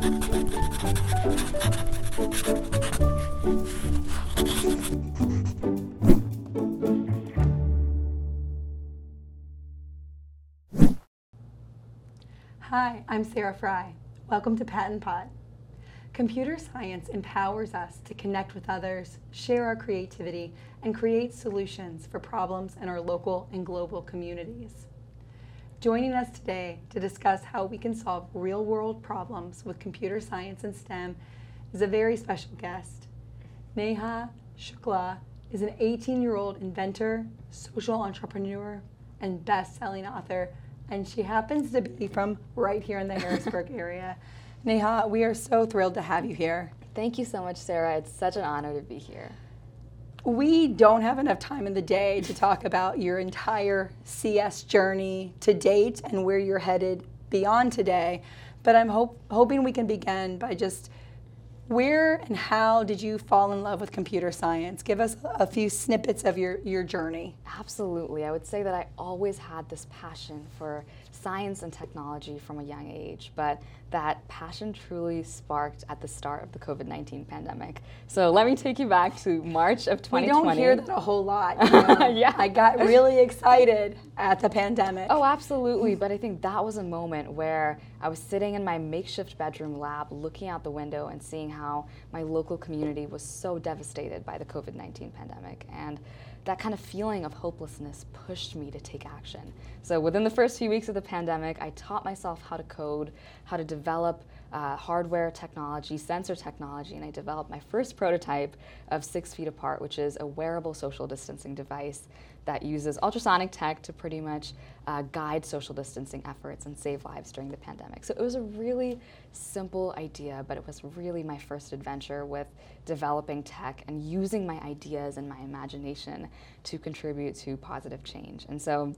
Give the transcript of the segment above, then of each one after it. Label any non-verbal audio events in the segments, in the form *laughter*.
Hi, I'm Sara Frey. Welcome to PaTTANpod. Computer science empowers us to connect with others, share our creativity, and create solutions for problems in our local and global communities. Joining us today to discuss how we can solve real world problems with computer science and STEM is a very special guest. Neha Shukla is an 18 year old inventor, social entrepreneur, and best selling author and she happens to be from right here in the Harrisburg *laughs* area. Neha, we are so thrilled to have you here. Thank you so much, Sara. It's such an honor to be here. We don't have enough time in the day to talk about your entire CS journey to date and where you're headed beyond today, but I'm hope, hoping we can begin by just where and how did you fall in love with computer science? Give us a few snippets of your, your journey. Absolutely. I would say that I always had this passion for science and technology from a young age, but that passion truly sparked at the start of the COVID 19 pandemic. So let me take you back to March of 2020. We don't hear that a whole lot. You *laughs* know? yeah. I got really excited at the pandemic. Oh, absolutely. but I think that was a moment where I was sitting in my makeshift bedroom lab looking out the window and seeing how my local community was so devastated by the COVID 19 pandemic. And that kind of feeling of hopelessness pushed me to take action. So within the first few weeks of the pandemic, I taught myself how to code, how to develop uh, hardware technology, sensor technology, and I developed my first prototype of Six Feet Apart, which is a wearable social distancing device that uses ultrasonic tech to pretty much uh, guide social distancing efforts and save lives during the pandemic. So it was a really simple idea, but it was really my first adventure with developing tech and using my ideas and my imagination to contribute to positive change. And so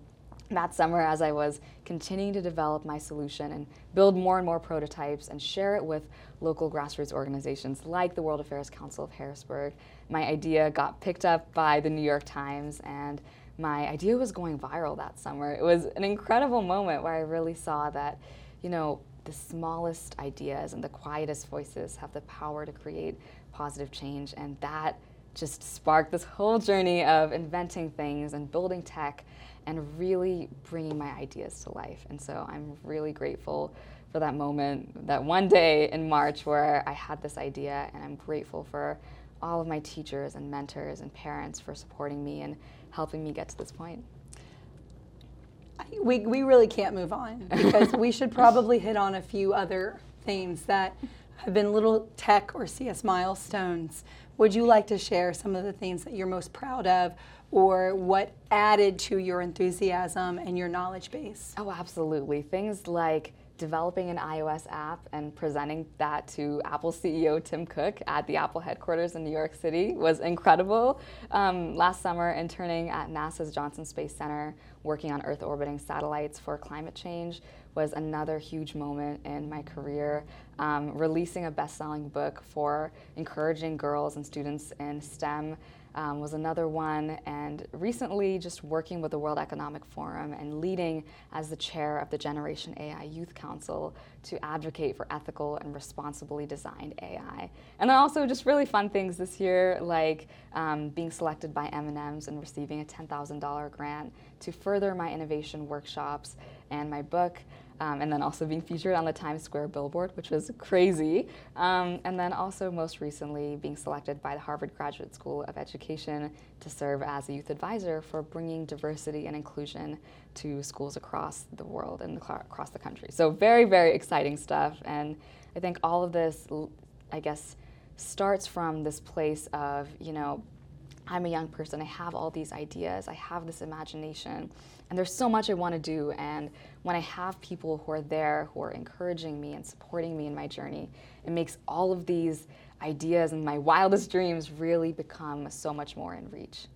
that summer as I was continuing to develop my solution and build more and more prototypes and share it with local grassroots organizations like the World Affairs Council of Harrisburg. My idea got picked up by the New York Times and my idea was going viral that summer. It was an incredible moment where I really saw that, you know, the smallest ideas and the quietest voices have the power to create positive change and that just sparked this whole journey of inventing things and building tech and really bringing my ideas to life. And so I'm really grateful for that moment, that one day in March where I had this idea, and I'm grateful for all of my teachers and mentors and parents for supporting me and helping me get to this point. We, we really can't move on because we should *laughs* probably hit on a few other things that have been little tech or CS milestones. Would you like to share some of the things that you're most proud of or what added to your enthusiasm and your knowledge base? Oh, absolutely. Things like developing an iOS app and presenting that to Apple CEO Tim Cook at the Apple headquarters in New York City was incredible. Um, last summer, interning at NASA's Johnson Space Center, working on Earth orbiting satellites for climate change, was another huge moment in my career. Um, releasing a best selling book for encouraging girls and students in STEM um, was another one. And recently, just working with the World Economic Forum and leading as the chair of the Generation AI Youth Council to advocate for ethical and responsibly designed AI. And then also just really fun things this year, like um, being selected by M&M's and receiving a $10,000 grant to further my innovation workshops and my book um, and then also being featured on the Times Square billboard, which was crazy. Um, and then also most recently being selected by the Harvard Graduate School of Education to serve as a youth advisor for bringing diversity and inclusion to schools across the world and across the country. So very, very exciting stuff. And I think all of this, I guess, starts from this place of, you know, I'm a young person, I have all these ideas, I have this imagination, and there's so much I want to do. And when I have people who are there, who are encouraging me and supporting me in my journey, it makes all of these ideas and my wildest dreams really become so much more in reach.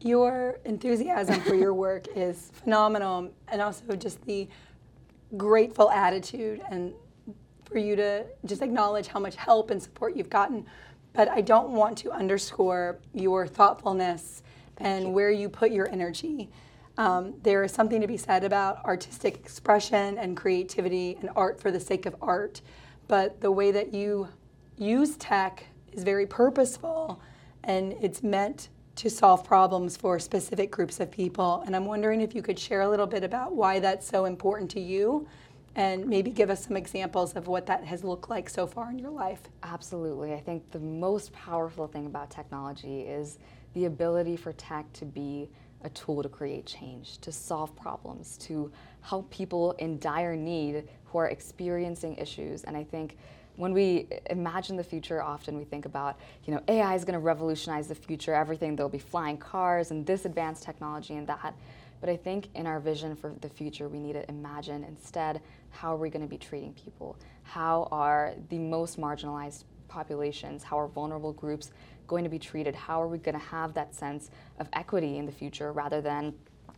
Your enthusiasm for your work *laughs* is phenomenal, and also just the grateful attitude and for you to just acknowledge how much help and support you've gotten but I don't want to underscore your thoughtfulness and you. where you put your energy. Um, there is something to be said about artistic expression and creativity and art for the sake of art. but the way that you use tech is very purposeful and it's meant to solve problems for specific groups of people. And I'm wondering if you could share a little bit about why that's so important to you and maybe give us some examples of what that has looked like so far in your life. Absolutely. I think the most powerful thing about technology is the ability for tech to be a tool to create change, to solve problems, to help people in dire need who are experiencing issues. And I think when we imagine the future, often we think about, you know, AI is going to revolutionize the future, everything, there'll be flying cars and this advanced technology and that. But I think in our vision for the future, we need to imagine instead how are we going to be treating people? How are the most marginalized populations, how are vulnerable groups going to be treated? How are we going to have that sense of equity in the future rather than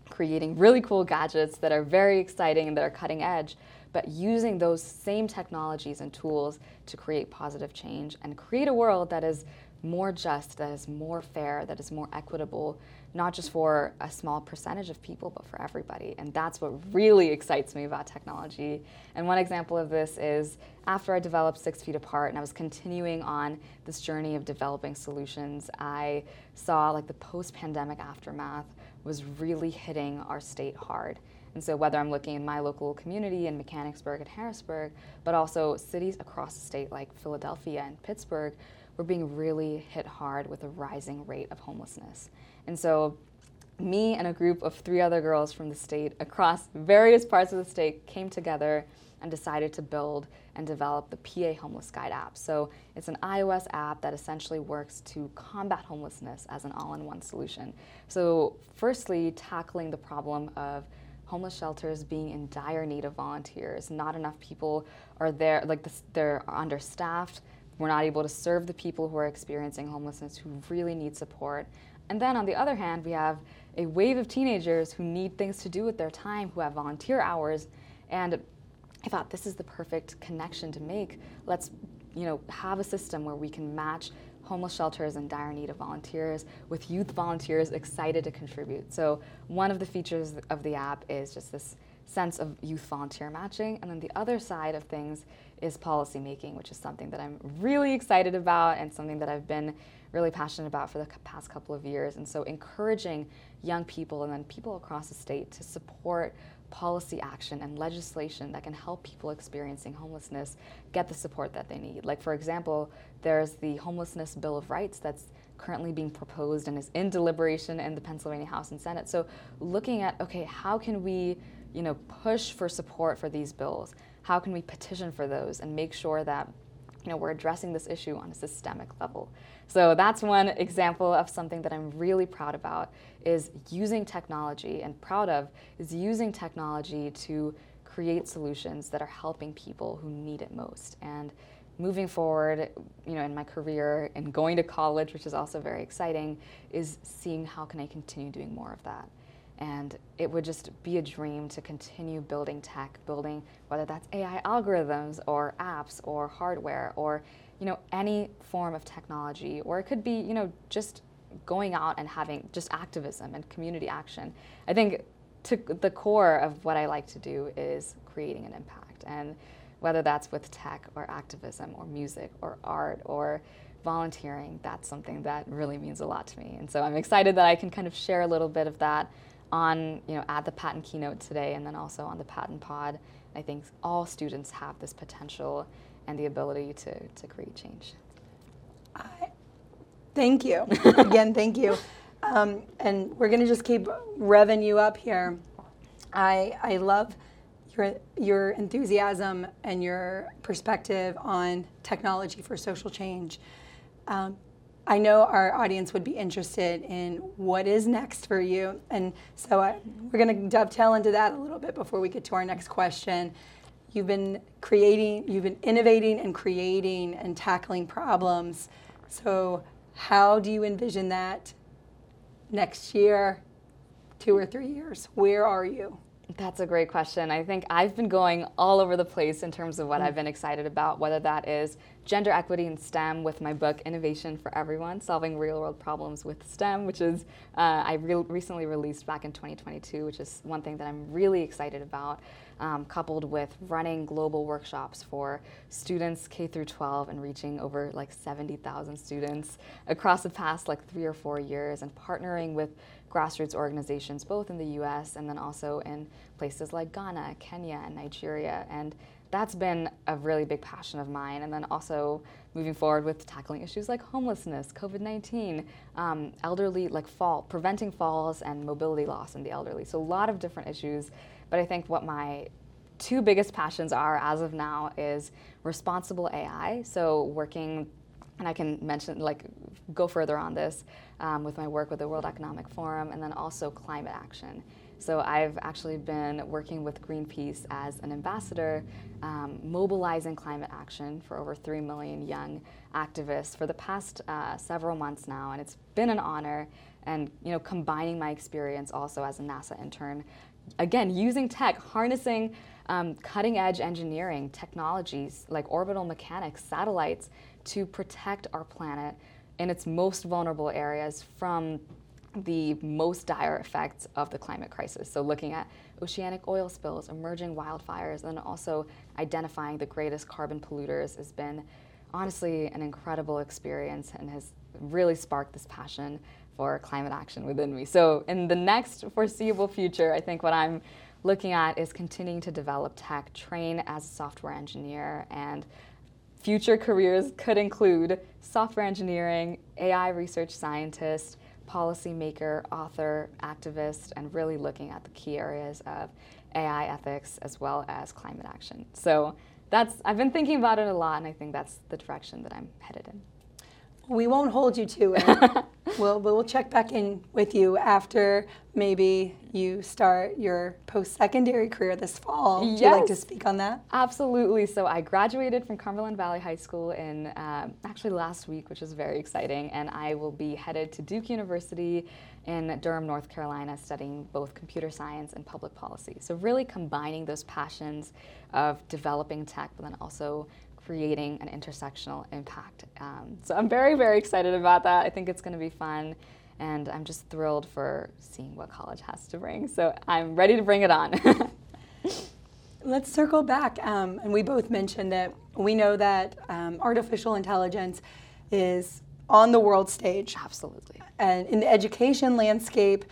creating really cool gadgets that are very exciting and that are cutting edge, but using those same technologies and tools to create positive change and create a world that is more just, that is more fair, that is more equitable, not just for a small percentage of people, but for everybody. And that's what really excites me about technology. And one example of this is after I developed Six Feet Apart and I was continuing on this journey of developing solutions, I saw like the post pandemic aftermath was really hitting our state hard. And so, whether I'm looking in my local community in Mechanicsburg and Harrisburg, but also cities across the state like Philadelphia and Pittsburgh, we're being really hit hard with a rising rate of homelessness. And so, me and a group of three other girls from the state across various parts of the state came together and decided to build and develop the PA Homeless Guide app. So it's an iOS app that essentially works to combat homelessness as an all in one solution. So, firstly, tackling the problem of homeless shelters being in dire need of volunteers. Not enough people are there, like the, they're understaffed. We're not able to serve the people who are experiencing homelessness who really need support. And then on the other hand, we have a wave of teenagers who need things to do with their time, who have volunteer hours. And I thought this is the perfect connection to make. Let's you know, have a system where we can match homeless shelters in dire need of volunteers with youth volunteers excited to contribute. So one of the features of the app is just this sense of youth volunteer matching. And then the other side of things is policy making, which is something that I'm really excited about and something that I've been really passionate about for the past couple of years. And so encouraging young people and then people across the state to support policy action and legislation that can help people experiencing homelessness get the support that they need. Like, for example, there's the Homelessness Bill of Rights that's currently being proposed and is in deliberation in the Pennsylvania House and Senate. So, looking at, okay, how can we you know, push for support for these bills? How can we petition for those and make sure that you know, we're addressing this issue on a systemic level. So that's one example of something that I'm really proud about is using technology and proud of is using technology to create solutions that are helping people who need it most. And moving forward, you know, in my career and going to college, which is also very exciting, is seeing how can I continue doing more of that. And it would just be a dream to continue building tech, building whether that's AI algorithms or apps or hardware or you know any form of technology, or it could be you know just going out and having just activism and community action. I think to the core of what I like to do is creating an impact, and whether that's with tech or activism or music or art or volunteering, that's something that really means a lot to me. And so I'm excited that I can kind of share a little bit of that on, you know, at the PaTTAN keynote today and then also on the PaTTANpod. I think all students have this potential and the ability to, to create change. Thank you. *laughs* Again, thank you. Um, and we're going to just keep revving you up here. I, I love your, your enthusiasm and your perspective on technology for social change. Um, I know our audience would be interested in what is next for you. And so I, we're going to dovetail into that a little bit before we get to our next question. You've been creating, you've been innovating and creating and tackling problems. So, how do you envision that next year, two or three years? Where are you? That's a great question. I think I've been going all over the place in terms of what mm. I've been excited about, whether that is gender equity in STEM with my book Innovation for Everyone Solving Real World Problems with STEM, which is uh, I re- recently released back in 2022, which is one thing that I'm really excited about. Um, coupled with running global workshops for students K through 12 and reaching over like 70,000 students across the past like three or four years, and partnering with grassroots organizations both in the US and then also in places like Ghana, Kenya, and Nigeria. And that's been a really big passion of mine. And then also moving forward with tackling issues like homelessness, COVID 19, um, elderly, like fall, preventing falls and mobility loss in the elderly. So a lot of different issues. But I think what my two biggest passions are as of now is responsible AI. So working and I can mention, like, go further on this um, with my work with the World Economic Forum and then also climate action. So I've actually been working with Greenpeace as an ambassador, um, mobilizing climate action for over 3 million young activists for the past uh, several months now, and it's been an honor. And you know, combining my experience also as a NASA intern, again using tech, harnessing um, cutting edge engineering technologies like orbital mechanics, satellites to protect our planet in its most vulnerable areas from the most dire effects of the climate crisis. So, looking at oceanic oil spills, emerging wildfires, and also identifying the greatest carbon polluters has been honestly an incredible experience and has really sparked this passion for climate action within me. So, in the next foreseeable future, I think what I'm looking at is continuing to develop tech, train as a software engineer, and Future careers could include software engineering, AI research scientist, policymaker, author, activist, and really looking at the key areas of AI ethics as well as climate action. So that's I've been thinking about it a lot, and I think that's the direction that I'm headed in. We won't hold you to it. *laughs* we'll, we'll check back in with you after maybe you start your post secondary career this fall. Yes. Would you like to speak on that? Absolutely. So I graduated from Cumberland Valley High School in uh, actually last week, which is very exciting. And I will be headed to Duke University in Durham, North Carolina, studying both computer science and public policy. So, really combining those passions of developing tech, but then also creating an intersectional impact. Um, so I'm very, very excited about that. I think it's going to be fun. And I'm just thrilled for seeing what college has to bring. So I'm ready to bring it on. *laughs* Let's circle back. Um, and we both mentioned that we know that um, artificial intelligence is on the world stage. Absolutely. And in the education landscape,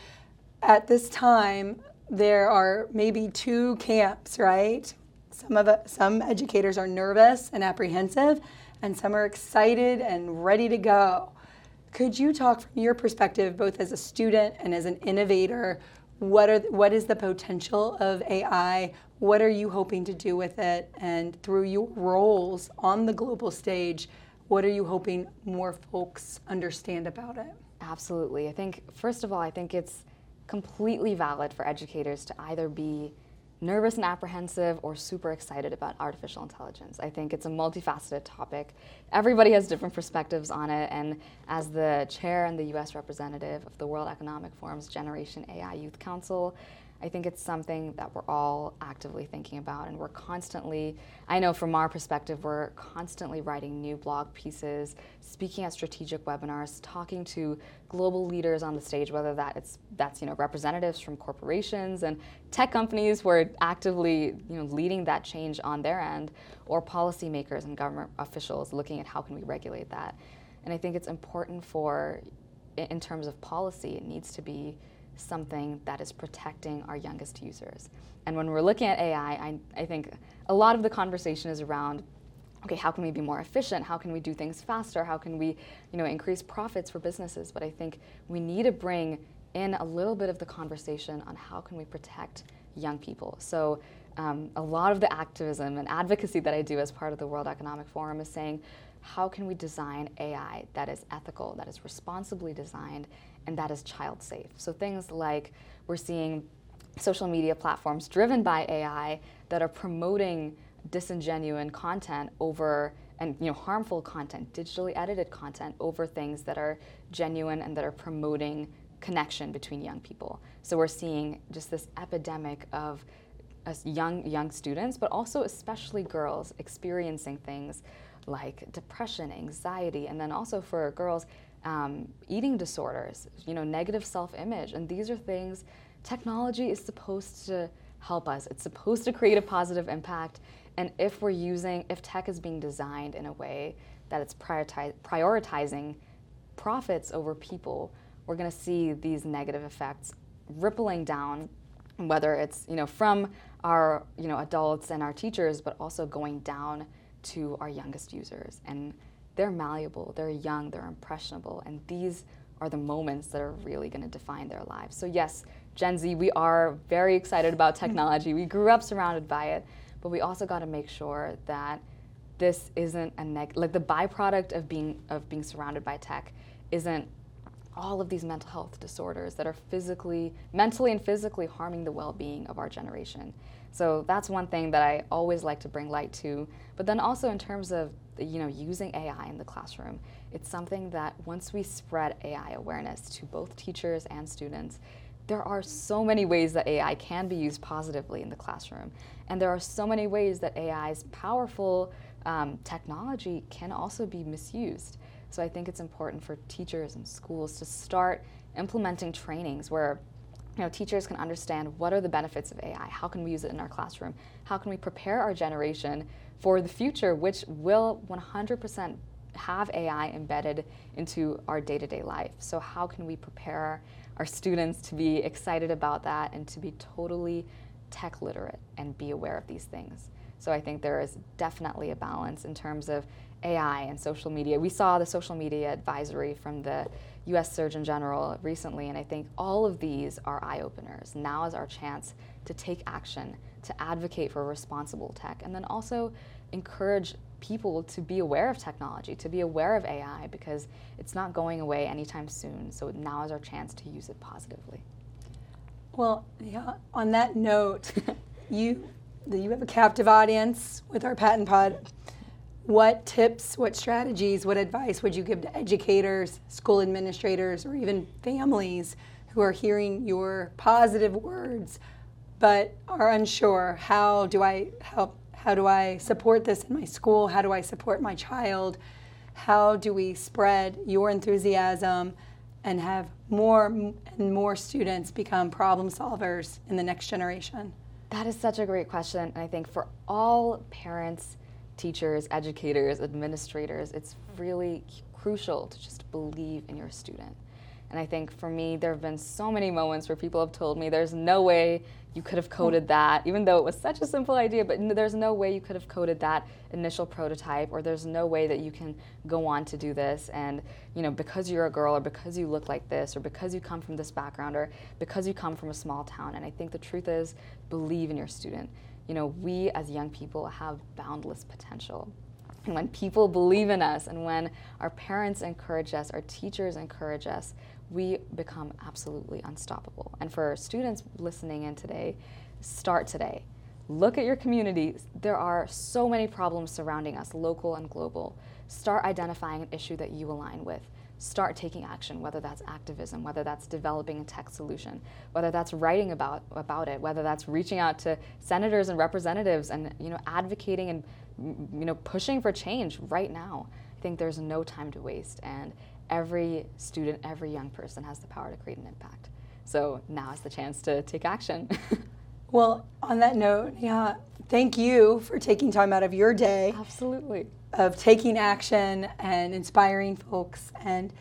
at this time, there are maybe two camps, right? Some of some educators are nervous and apprehensive, and some are excited and ready to go. Could you talk from your perspective, both as a student and as an innovator, what are what is the potential of AI? What are you hoping to do with it? And through your roles on the global stage, what are you hoping more folks understand about it? Absolutely. I think first of all, I think it's completely valid for educators to either be nervous and apprehensive or super excited about artificial intelligence. I think it's a multifaceted topic. Everybody has different perspectives on it, and as the chair and the US representative of the World Economic Forum's Generation AI Youth Council, I think it's something that we're all actively thinking about, and we're constantly, I know from our perspective, we're constantly writing new blog pieces, speaking at strategic webinars, talking to global leaders on the stage, whether that it's that's you know representatives from corporations and tech companies who are actively you know leading that change on their end, or policymakers and government officials looking at how can we regulate that. And I think it's important for, in terms of policy, it needs to be something that is protecting our youngest users. And when we're looking at AI, I, I think a lot of the conversation is around okay, how can we be more efficient? How can we do things faster? How can we, you know, increase profits for businesses? But I think we need to bring in a little bit of the conversation on how can we protect young people. So um, a lot of the activism and advocacy that I do as part of the World Economic Forum is saying, how can we design AI that is ethical, that is responsibly designed, and that is child safe. So things like we're seeing social media platforms driven by AI that are promoting disingenuous content over and you know harmful content, digitally edited content over things that are genuine and that are promoting connection between young people. So we're seeing just this epidemic of uh, young young students, but also especially girls experiencing things like depression, anxiety, and then also for girls, um, eating disorders, you know, negative self-image, and these are things. Technology is supposed to help us. It's supposed to create a positive impact, and if we're using, if tech is being designed in a way that it's prioritizing profits over people, we're going to see these negative effects rippling down, whether it's you know from our you know adults and our teachers, but also going down to our youngest users. And they're malleable, they're young, they're impressionable, and these are the moments that are really going to define their lives. So yes, Gen Z, we are very excited about mm-hmm. technology. We grew up surrounded by it, but we also got to make sure that this isn't a neg like the byproduct of being of being surrounded by tech isn't all of these mental health disorders that are physically, mentally and physically harming the well-being of our generation. So that's one thing that I always like to bring light to. But then also in terms of you know using AI in the classroom, it's something that once we spread AI awareness to both teachers and students, there are so many ways that AI can be used positively in the classroom. And there are so many ways that AI's powerful um, technology can also be misused. So I think it's important for teachers and schools to start implementing trainings where you know, teachers can understand what are the benefits of AI, how can we use it in our classroom, how can we prepare our generation for the future, which will 100% have AI embedded into our day-to-day life. So how can we prepare our students to be excited about that and to be totally tech literate and be aware of these things. So I think there is definitely a balance in terms of AI and social media. We saw the social media advisory from the US Surgeon General recently, and I think all of these are eye openers. Now is our chance to take action, to advocate for responsible tech, and then also encourage people to be aware of technology, to be aware of AI, because it's not going away anytime soon. So now is our chance to use it positively. Well, yeah, on that note, *laughs* you you have a captive audience with our PaTTANpod. What tips, what strategies, what advice would you give to educators, school administrators, or even families who are hearing your positive words but are unsure how do I help how do I support this in my school? How do I support my child? How do we spread your enthusiasm and have more and more students become problem solvers in the next generation? That is such a great question. And I think for all parents, teachers, educators, administrators, it's really crucial to just believe in your student. And I think for me, there have been so many moments where people have told me there's no way you could have coded hmm. that, even though it was such a simple idea, but there's no way you could have coded that initial prototype, or there's no way that you can go on to do this. And, you know, because you're a girl, or because you look like this, or because you come from this background, or because you come from a small town. And I think the truth is, believe in your student. You know, we as young people have boundless potential. And when people believe in us, and when our parents encourage us, our teachers encourage us, we become absolutely unstoppable. And for students listening in today, start today. Look at your community. There are so many problems surrounding us, local and global. Start identifying an issue that you align with. Start taking action, whether that's activism, whether that's developing a tech solution, whether that's writing about, about it, whether that's reaching out to senators and representatives and you know, advocating and you know, pushing for change right now. I think there's no time to waste. And every student, every young person has the power to create an impact. So now is the chance to take action. *laughs* well, on that note, yeah, thank you for taking time out of your day. Absolutely. Of taking action and inspiring folks and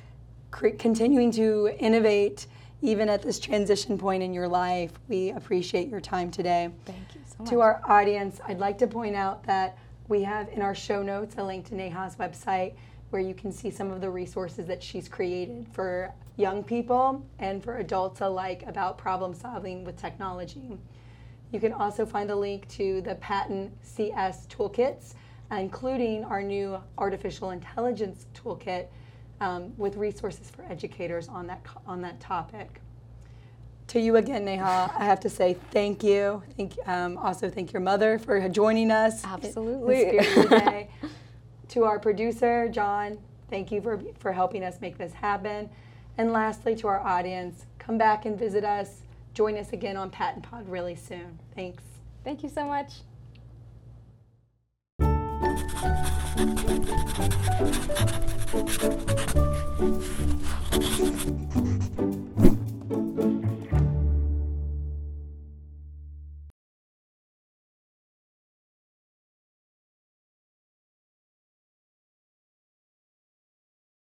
continuing to innovate even at this transition point in your life. We appreciate your time today. Thank you so much. To our audience, I'd like to point out that we have in our show notes a link to Neha's website where you can see some of the resources that she's created for young people and for adults alike about problem solving with technology. You can also find a link to the PaTTAN CS toolkits, including our new artificial intelligence toolkit um, with resources for educators on that, on that topic. To you again, Neha, I have to say thank you. Thank, um, also, thank your mother for joining us. Absolutely. *laughs* to our producer, John, thank you for, for helping us make this happen. And lastly, to our audience, come back and visit us join us again on PaTTANpod really soon. Thanks. Thank you so much.